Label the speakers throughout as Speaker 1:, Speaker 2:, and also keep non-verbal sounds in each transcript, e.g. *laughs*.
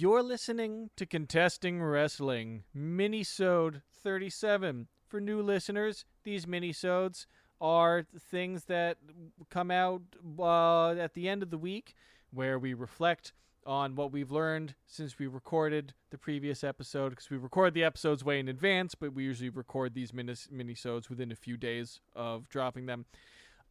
Speaker 1: You're listening to Contesting Wrestling, Minisode 37. For new listeners, these minisodes are things that come out uh, at the end of the week where we reflect on what we've learned since we recorded the previous episode because we record the episodes way in advance, but we usually record these minis- minisodes within a few days of dropping them.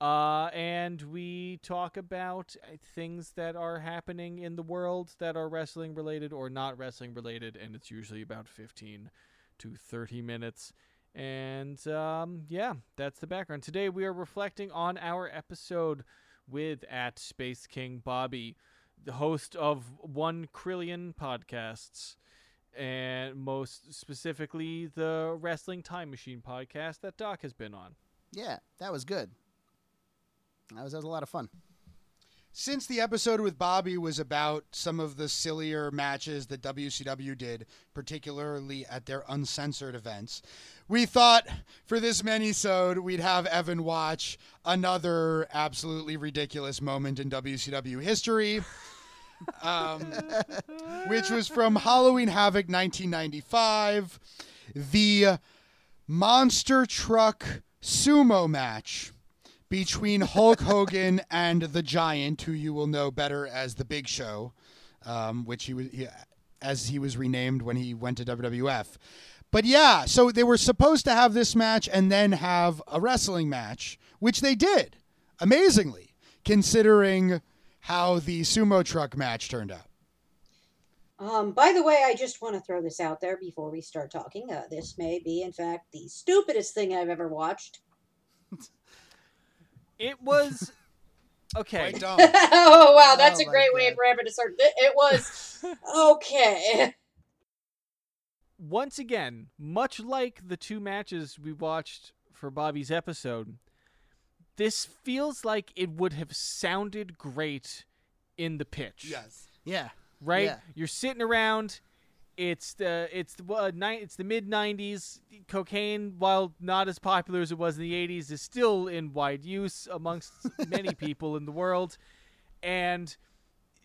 Speaker 1: Uh, and we talk about uh, things that are happening in the world that are wrestling related or not wrestling related, and it's usually about 15 to 30 minutes. And um, yeah, that's the background. Today we are reflecting on our episode with at Space King Bobby, the host of One Krillion podcasts, and most specifically the Wrestling Time Machine podcast that Doc has been on.
Speaker 2: Yeah, that was good. That was, that was a lot of fun.
Speaker 3: Since the episode with Bobby was about some of the sillier matches that WCW did, particularly at their uncensored events, we thought for this mini-sode we'd have Evan watch another absolutely ridiculous moment in WCW history. um, *laughs* which was from Halloween Havoc 1995, the monster truck sumo match between Hulk Hogan and the Giant, who you will know better as the Big Show, um, which he was he, as he was renamed when he went to WWF. But yeah, so they were supposed to have this match and then have a wrestling match, which they did, amazingly, considering how the sumo truck match turned out.
Speaker 4: Um, by the way, I just want to throw this out there before we start talking. Uh, this may be, in fact, the stupidest thing I've ever watched. *laughs*
Speaker 1: It was *laughs* okay.
Speaker 3: Quite dumb. *laughs*
Speaker 4: oh wow, that's
Speaker 2: Oh
Speaker 4: a great way
Speaker 2: God.
Speaker 4: for Evan to start. It it was *laughs* okay.
Speaker 1: Once again, much like the two matches we watched for Bobby's episode, this feels like it would have sounded great in the pitch.
Speaker 3: Yes.
Speaker 2: Yeah.
Speaker 1: right?
Speaker 2: Yeah.
Speaker 1: You're sitting around. It's the it's the uh, ni- it's the mid '90s. Cocaine, while not as popular as it was in the '80s, is still in wide use amongst *laughs* many people in the world. And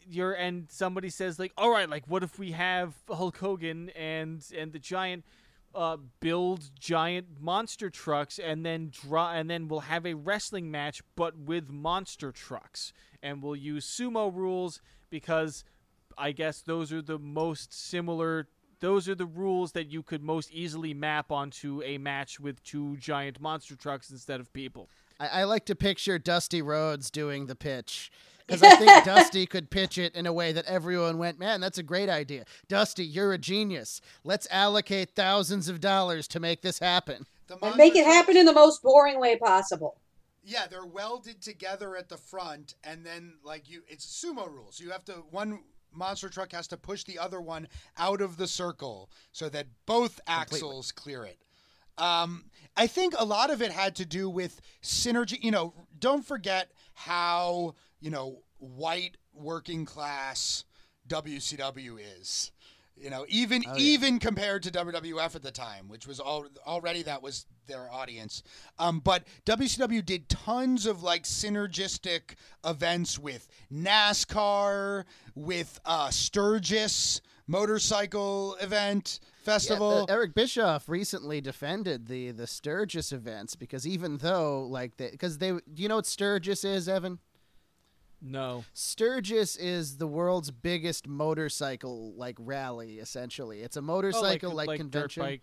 Speaker 1: you're and somebody says like, "All right, like what if we have Hulk Hogan and and the Giant uh, build giant monster trucks and then draw and then we'll have a wrestling match but with monster trucks and we'll use sumo rules because I guess those are the most similar. Those are the rules that you could most easily map onto a match with two giant monster trucks instead of people.
Speaker 2: I, I like to picture Dusty Rhodes doing the pitch. Because I think *laughs* Dusty could pitch it in a way that everyone went, man, that's a great idea. Dusty, you're a genius. Let's allocate thousands of dollars to make this happen.
Speaker 4: And make it happen in the most boring way possible.
Speaker 3: Yeah, they're welded together at the front, and then like you, it's sumo rules. You have to one monster truck has to push the other one out of the circle so that both axles clear it. Um, I think a lot of it had to do with synergy. You know, don't forget how you know white working class WCW is. You know, even
Speaker 2: Oh, yeah.
Speaker 3: even compared to WWF at the time, which was all, already that was their audience. Um, but WCW did tons of like synergistic events with NASCAR, with uh, Sturgis motorcycle event festival.
Speaker 2: Yeah, uh, Eric Bischoff recently defended the the Sturgis events because even though like because they, do you know what Sturgis is, Evan?
Speaker 1: No.
Speaker 2: Sturgis is the world's biggest motorcycle like rally. Essentially, it's a motorcycle
Speaker 1: oh,
Speaker 2: like,
Speaker 1: like,
Speaker 2: convention.
Speaker 1: dirt bike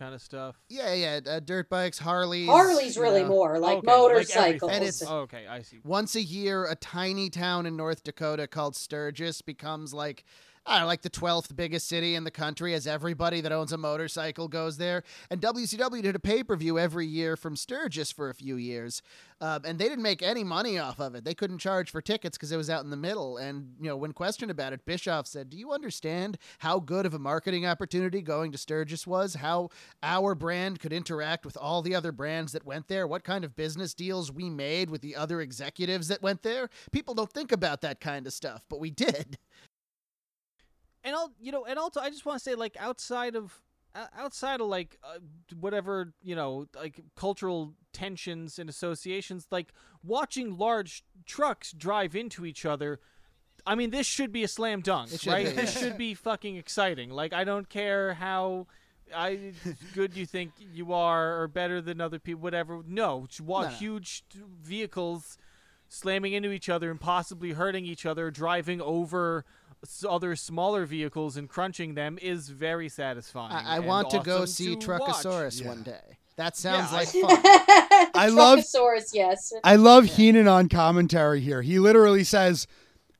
Speaker 1: kind of stuff.
Speaker 2: Yeah, yeah, uh, dirt bikes, Harleys.
Speaker 4: Harley's
Speaker 2: you
Speaker 4: really
Speaker 2: know.
Speaker 4: more like
Speaker 1: Okay, like
Speaker 4: motorcycles.
Speaker 2: And it's-
Speaker 1: Oh, okay, I see.
Speaker 2: Once a year, a tiny town in North Dakota called Sturgis becomes like, I know, like the 12th biggest city in the country as everybody that owns a motorcycle goes there. And WCW did a pay per view every year from Sturgis for a few years. Um, and they didn't make any money off of it. They couldn't charge for tickets because it was out in the middle. And, you know, when questioned about it, Bischoff said, Do you understand how good of a marketing opportunity going to Sturgis was? How our brand could interact with all the other brands that went there? What kind of business deals we made with the other executives that went there? People don't think about that kind of stuff, but we did.
Speaker 1: And I'll you know and also I just want to say like outside of outside of like uh, whatever you know like cultural tensions and associations like watching large trucks drive into each other I mean, this should be a slam dunk, right?
Speaker 2: be,
Speaker 1: This should be fucking exciting. Like, I don't care how I good you think you are or better than other people, whatever. No, just wa-
Speaker 2: No, no.
Speaker 1: huge vehicles slamming into each other and possibly hurting each other, driving over other smaller vehicles and crunching them is very satisfying.
Speaker 2: I, I
Speaker 1: and
Speaker 2: want to go see
Speaker 1: to.
Speaker 2: Truckasaurus
Speaker 3: Yeah.
Speaker 2: one day. That sounds
Speaker 1: Yeah,
Speaker 2: like *laughs*
Speaker 1: I-
Speaker 2: fun.
Speaker 3: I love-
Speaker 4: Truckasaurus, yes.
Speaker 3: I love Heenan on commentary here. He literally says,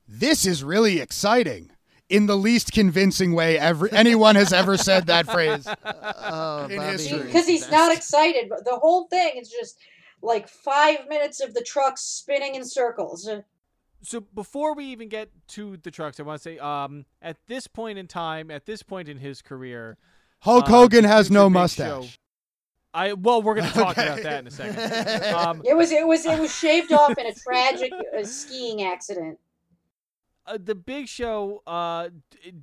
Speaker 3: "This is really exciting." In the least convincing way ever *laughs* anyone has ever said that phrase. *laughs*
Speaker 2: Oh,
Speaker 3: In
Speaker 2: Bobby
Speaker 3: history.
Speaker 4: Because he's not excited. But the whole thing is just like five minutes of the truck spinning in circles.
Speaker 1: So before we even get to the trucks, I want to say, um, at this point in time, at this point in his career,
Speaker 3: Hulk
Speaker 1: uh,
Speaker 3: Hogan has no mustache.
Speaker 1: Show- I well, we're gonna *laughs* talk
Speaker 3: Okay.
Speaker 1: about that in a second. *laughs* Um,
Speaker 4: It was it was it was shaved off in a tragic uh, skiing accident.
Speaker 1: uh, the Big Show uh, d-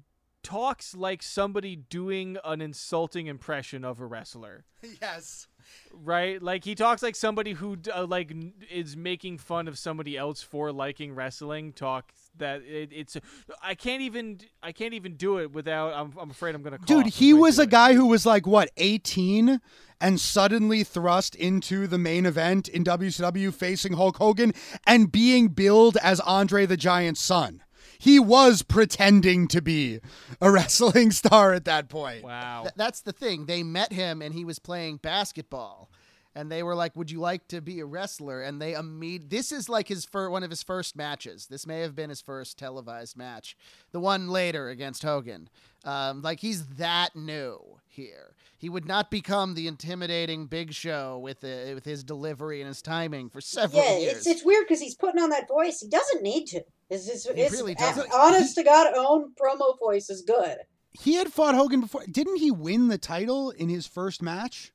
Speaker 1: talks like somebody doing an insulting impression of a wrestler. *laughs*
Speaker 3: Yes.
Speaker 1: Right? Like he talks like somebody who uh, like is making fun of somebody else for liking wrestling. Talk that it, it's I can't even I can't even do it without I'm, I'm afraid I'm gonna.
Speaker 3: Dude, he was a
Speaker 1: it.
Speaker 3: guy who was like what, 18 and suddenly thrust into the main event in WCW facing Hulk Hogan and being billed as Andre the Giant's son. He was pretending to be a *laughs* wrestling star at that point.
Speaker 1: Wow.
Speaker 2: Th- that's the thing. They met him and he was playing basketball. And they were like, "Would you like to be a wrestler?" And they immediately. This is like his fir- one of his first matches. This may have been his first televised match. The one later against Hogan. Um, like he's that new here. He would not become the intimidating Big Show with the, with his delivery and his timing for several
Speaker 4: Yeah,
Speaker 2: years.
Speaker 4: it's it's weird because he's putting on that voice. He doesn't need to. His, his,
Speaker 2: He
Speaker 4: his
Speaker 2: really doesn't.
Speaker 4: honest to God own promo voice is good.
Speaker 3: He had fought Hogan before. Didn't he win the title in his first match?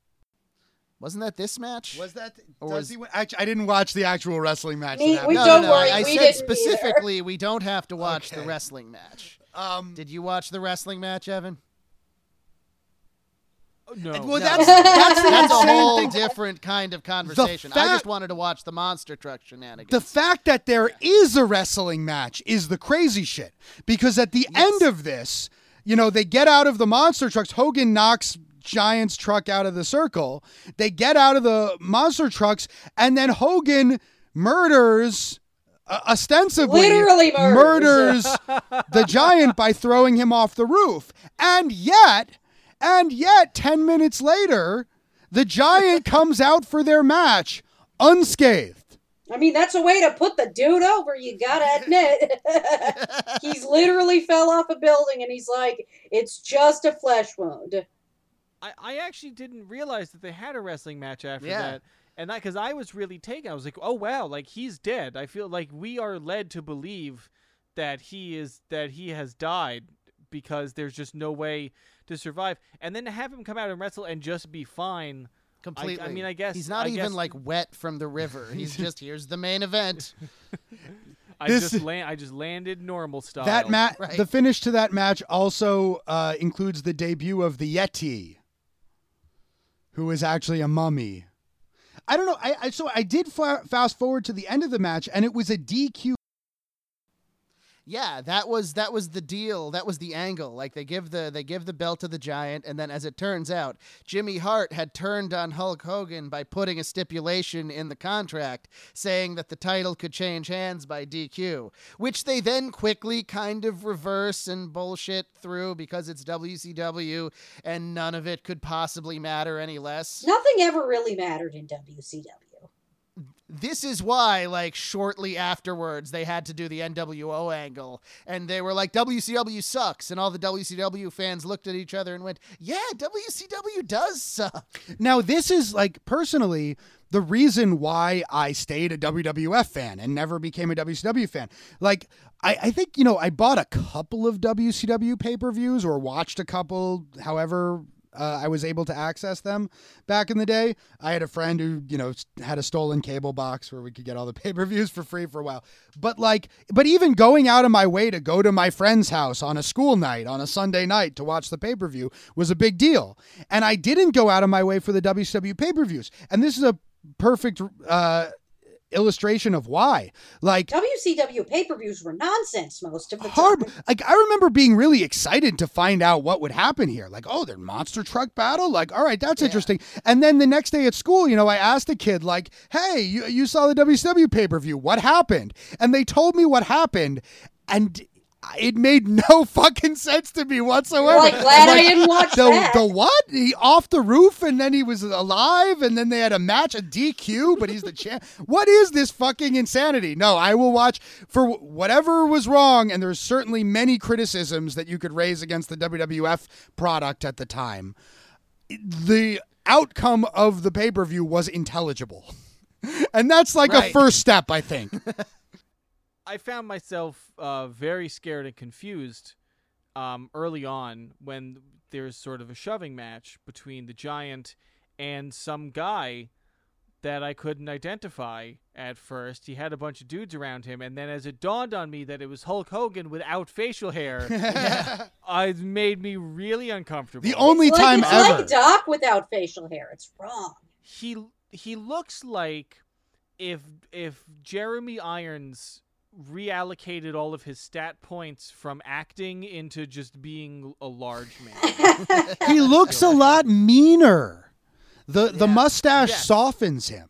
Speaker 2: Wasn't that this match?
Speaker 3: Was that?
Speaker 2: Or
Speaker 3: does
Speaker 2: was-
Speaker 3: he win? Actually, I didn't watch the actual wrestling match.
Speaker 4: Me-
Speaker 3: that
Speaker 4: we
Speaker 2: no,
Speaker 4: don't
Speaker 2: no, no.
Speaker 4: worry,
Speaker 2: I, I
Speaker 4: we
Speaker 2: said
Speaker 4: didn't either.
Speaker 2: specifically we don't have to watch the wrestling match.
Speaker 3: Um,
Speaker 2: Did you watch the wrestling match, Evan?
Speaker 1: No.
Speaker 3: well,
Speaker 2: No. *laughs*
Speaker 3: that's that's
Speaker 2: That's a whole
Speaker 3: thing.
Speaker 2: different kind of conversation. I just wanted to watch the monster truck shenanigans.
Speaker 3: The fact that there is a wrestling match is the crazy shit. Because at the
Speaker 2: Yes.
Speaker 3: end of this, you know, they get out of the monster trucks. Hogan knocks Giant's truck out of the circle. They get out of the monster trucks, and then Hogan murders, uh, ostensibly,
Speaker 4: Literally murders.
Speaker 3: murders the giant by throwing him off the roof. And yet, and yet, 10 minutes later, the giant *laughs* comes out for their match unscathed.
Speaker 4: I mean, that's a way to put the dude over. You gotta admit, *laughs* he's literally fell off a building, and he's like, "It's just a flesh wound."
Speaker 1: I, I actually didn't realize that they had a wrestling match after
Speaker 2: Yeah.
Speaker 1: that. And that because I was really taken. I was like, oh wow, like he's dead. I feel like we are led to believe that he is that he has died because there's just no way to survive. And then to have him come out and wrestle and just be fine.
Speaker 2: Completely.
Speaker 1: I mean, I guess-
Speaker 2: he's not
Speaker 1: I
Speaker 2: even
Speaker 1: guess-
Speaker 2: like wet from the river. He's *laughs* just here's the main event. *laughs*
Speaker 1: I
Speaker 3: This-
Speaker 1: just land, I just landed normal style.
Speaker 3: That match, *laughs*
Speaker 2: Right.
Speaker 3: the finish to that match also uh, includes the debut of the Yeti, who is actually a mummy. I don't know. I, I so I did fa- fast forward to the end of the match, and it was a DQ.
Speaker 2: Yeah, that was that was the deal. That was the angle. Like they give the they give the belt to the giant, and then as it turns out, Jimmy Hart had turned on Hulk Hogan by putting a stipulation in the contract saying that the title could change hands by DQ, which they then quickly kind of reverse and bullshit through because it's WCW and none of it could possibly matter any less.
Speaker 4: Nothing ever really mattered in WCW.
Speaker 2: This is why like shortly afterwards they had to do the NWO angle and they were like WCW sucks and all the WCW fans looked at each other and went yeah WCW does suck
Speaker 3: Now, this is like personally the reason why I stayed a WWF fan and never became a WCW fan. Like, I, I think, you know, I bought a couple of WCW pay per views or watched a couple, however. Uh, I was able to access them back in the day. I had a friend who, you know, had a stolen cable box where we could get all the *laughs* pay per views for free for a while. But like, but even going out of my way to go to my friend's house on a school night, on a Sunday night to watch the pay per view was a big deal. And I didn't go out of my way for the WCW pay per views. And this is a perfect uh, illustration of why. Like
Speaker 4: WCW pay per views were nonsense most of the time.
Speaker 3: like I remember being really excited to find out what would happen here. Like, oh, their monster truck battle? Like, all right, that's
Speaker 2: Yeah.
Speaker 3: interesting. And then the next day at school, you know, I asked a kid, like, hey, you, you saw the WCW pay-per-view. What happened? And they told me what happened, and it made no *laughs* fucking sense to me whatsoever.
Speaker 4: You're like, glad
Speaker 3: I'm
Speaker 4: I didn't watch
Speaker 3: the,
Speaker 4: that.
Speaker 3: the what? He off the roof and then he was alive and then they had a match, a DQ, but he's the *laughs* champ. What is this fucking insanity? No, I will watch for whatever was wrong, and there's certainly many criticisms that you could raise against the WWF product at the time. The outcome of the pay per view was intelligible. *laughs* And that's like a first step, I think.
Speaker 1: I found myself uh, very scared and confused um, early on when there's sort of a shoving match between the giant and some guy that I couldn't identify at first. He had a bunch of dudes around him, and then as it dawned on me that it was Hulk Hogan without facial hair, *laughs* uh, it made me really uncomfortable.
Speaker 3: The only
Speaker 4: it's like,
Speaker 3: time
Speaker 4: it's
Speaker 3: ever.
Speaker 4: like Doc without facial hair. It's wrong.
Speaker 1: he he looks like if if Jeremy Irons reallocated all of his stat points from acting into just being a large man. *laughs*
Speaker 3: he looks a lot meaner. The the
Speaker 2: Yeah.
Speaker 3: mustache
Speaker 1: Yes.
Speaker 3: softens him.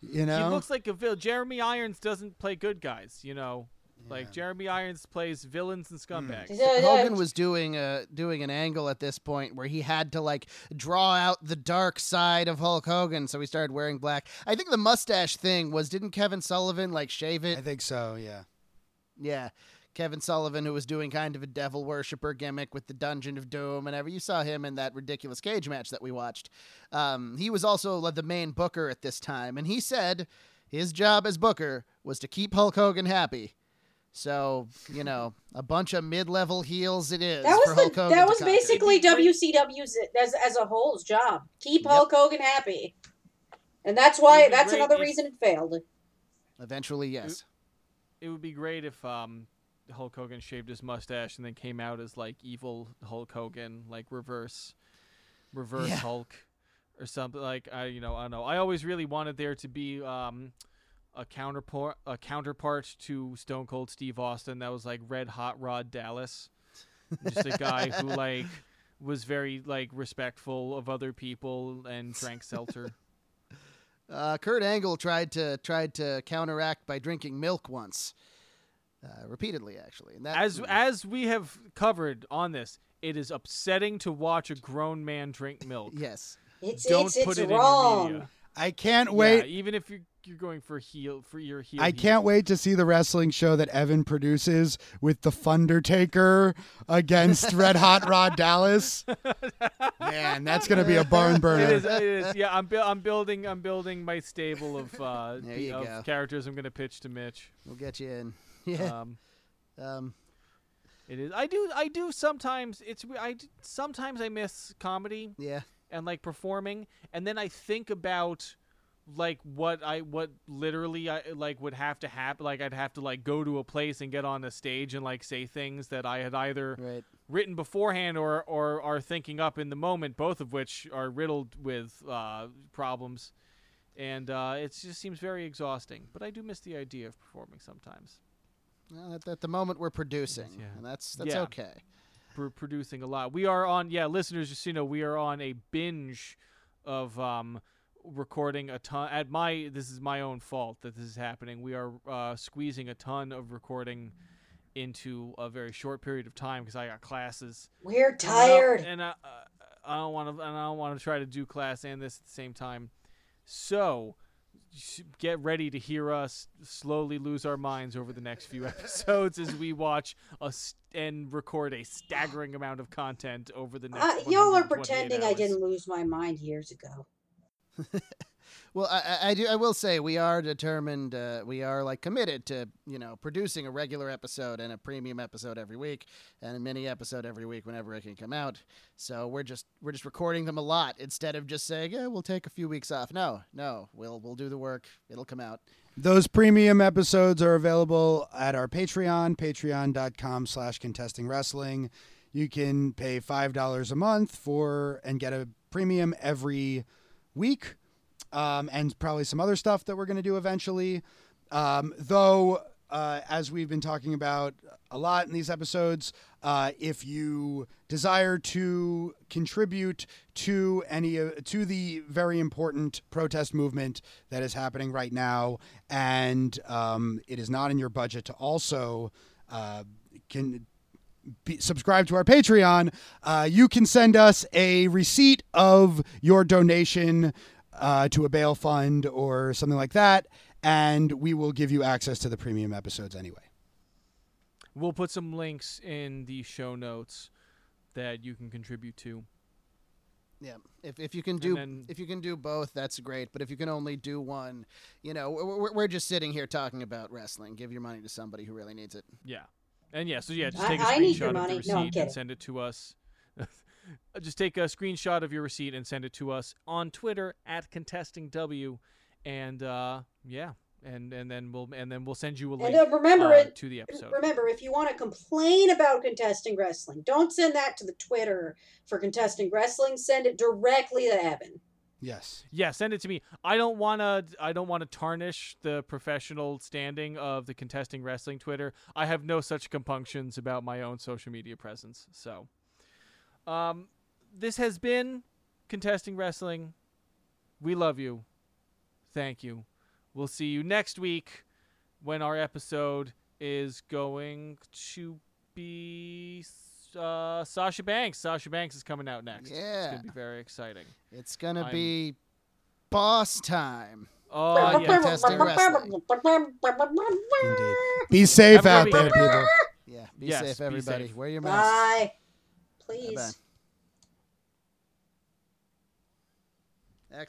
Speaker 3: You know, he
Speaker 1: looks like a villain. Jeremy Irons doesn't play good guys, you know. Like Jeremy Irons plays villains and scumbags.
Speaker 4: Yeah,
Speaker 2: Hogan
Speaker 4: yeah.
Speaker 2: was doing a doing an angle at this point where he had to like draw out the dark side of Hulk Hogan, so he started wearing black. I think the mustache thing was didn't Kevin Sullivan like shave it?
Speaker 3: I think so, yeah.
Speaker 2: Yeah. Kevin Sullivan, who was doing kind of a devil worshiper gimmick with the Dungeon of Doom and ever you saw him in that ridiculous cage match that we watched. Um, he was also the main booker at this time, and he said his job as booker was to keep Hulk Hogan happy. So you know, a bunch of mid-level heels it is
Speaker 4: That
Speaker 2: for
Speaker 4: was
Speaker 2: Hulk
Speaker 4: the, that was basically
Speaker 1: It'd
Speaker 4: WCW's as as a whole's job. Keep
Speaker 2: Yep.
Speaker 4: Hulk Hogan happy, and that's why that's another
Speaker 1: if-
Speaker 4: reason it failed.
Speaker 2: Eventually, yes.
Speaker 1: It would be great if um Hulk Hogan shaved his mustache and then came out as like evil Hulk Hogan, like reverse reverse
Speaker 2: Yeah.
Speaker 1: Hulk or something like I you know, I don't know. I always really wanted there to be um a counterpart a counterpart to Stone Cold Steve Austin that was like Red Hot Rod Dallas. Just a guy who *laughs* like was very like respectful of other people and drank seltzer.
Speaker 2: Uh, Kurt Angle tried to tried to counteract by drinking milk once, uh, repeatedly actually. And that,
Speaker 1: as as we have covered on this, it is upsetting to watch a grown man drink milk.
Speaker 2: yes,
Speaker 4: It's
Speaker 1: Don't
Speaker 4: it's,
Speaker 1: put
Speaker 4: it's
Speaker 1: it in your media.
Speaker 3: I can't wait.
Speaker 1: Yeah, even if you're you're going for heel for your heel.
Speaker 3: I can't wait to see the wrestling show that Evan produces with the Thundertaker against *laughs* Red Hot Rod Dallas. Man, that's gonna be a barn burner.
Speaker 1: It is. It is. Yeah, I'm. Bu- I'm building. I'm building my stable of uh, *laughs* the- of characters. I'm gonna pitch to Mitch.
Speaker 2: we'll get you in. *laughs* Yeah.
Speaker 1: Um,
Speaker 2: Um,
Speaker 1: it is. I do. I do sometimes. It's. I sometimes I miss comedy
Speaker 2: yeah.
Speaker 1: And like performing, and then I think about like what I what literally I like would have to happen. Like I'd have to like go to a place and get on a stage and like say things that I had either
Speaker 2: Right.
Speaker 1: written beforehand or or are thinking up in the moment, both of which are riddled with uh, problems, and uh, it just seems very exhausting. But I do miss the idea of performing sometimes.
Speaker 2: Well, at, at the moment we're producing,
Speaker 1: yeah.
Speaker 2: and that's that's
Speaker 1: Yeah.
Speaker 2: okay.
Speaker 1: Pr- producing a lot. We are on, yeah, listeners, just so you know, we are on a binge of um, recording a ton. At my, this is my own fault that this is happening. We are uh, squeezing a ton of recording into a very short period of time because I got classes.
Speaker 4: We're tired.
Speaker 1: and I, uh, I don't want to. And I don't want to try to do class and this at the same time. So, get ready to hear us slowly lose our minds over the next few *laughs* episodes as we watch us and record a staggering amount of content over the next.
Speaker 4: Uh, y'all are
Speaker 1: 128
Speaker 4: pretending I didn't lose my mind years ago. *laughs*
Speaker 2: Well, I, I- do. I will say we are determined. Uh, we are like committed to you know producing a regular episode and a premium episode every week, and a mini episode every week whenever it can come out. So we're just we're just recording them a lot instead of just saying, "Yeah, we'll take a few weeks off." No, no, we'll we'll do the work. It'll come out.
Speaker 3: Those premium episodes are available at our Patreon, patreon.com slash contesting wrestling. You can pay $5 a month for and get a premium every week. Um, and probably some other stuff that we're going to do eventually. Um, though, uh, as we've been talking about a lot in these episodes, uh, if you desire to contribute to any uh, to the very important protest movement that is happening right now, and um, it is not in your budget to also uh, can be, subscribe to our Patreon, uh, you can send us a receipt of your donation uh, to a bail fund or something like that, and we will give you access to the premium episodes anyway.
Speaker 1: We'll put some links in the show notes that you can contribute to.
Speaker 2: Yeah, if if you can do
Speaker 1: then-
Speaker 2: if you can do both, that's great. But if you can only do one, you know, we're, we're just sitting here talking about wrestling. Give your money to somebody who really needs it.
Speaker 1: Yeah. And yeah, so yeah, just take a
Speaker 4: I need your
Speaker 1: screenshot of
Speaker 4: money.
Speaker 1: the receipt
Speaker 4: kidding.
Speaker 1: and send it to us. *laughs* just take a screenshot of your receipt and send it to us on Twitter at contesting W, and uh, yeah, and and then we'll and then we'll send you a link
Speaker 4: And uh, remember
Speaker 1: uh,
Speaker 4: it.
Speaker 1: to the episode.
Speaker 4: Remember, if you want to complain about contesting wrestling, don't send that to the Twitter for contesting wrestling. Send it directly to Evan.
Speaker 3: Yes.
Speaker 1: Yeah, send it to me. I don't want to. I don't want to tarnish the professional standing of the contesting wrestling Twitter. I have no such compunctions about my own social media presence. So, um, this has been contesting wrestling. We love you. Thank you. We'll see you next week when our episode is going to be uh, Sasha Banks. Sasha Banks is coming out next.
Speaker 2: Yeah.
Speaker 1: It's gonna be very exciting.
Speaker 2: It's gonna be boss time.
Speaker 1: Oh
Speaker 2: on
Speaker 1: yeah.
Speaker 2: Contesting Wrestling.
Speaker 3: Indeed. Be safe
Speaker 1: Have a
Speaker 3: out there, people.
Speaker 2: Yeah, be
Speaker 1: Yes,
Speaker 2: safe,
Speaker 1: be
Speaker 2: everybody.
Speaker 1: safe.
Speaker 2: Wear your mask.
Speaker 4: Bye.
Speaker 2: Bye-bye.
Speaker 4: Please.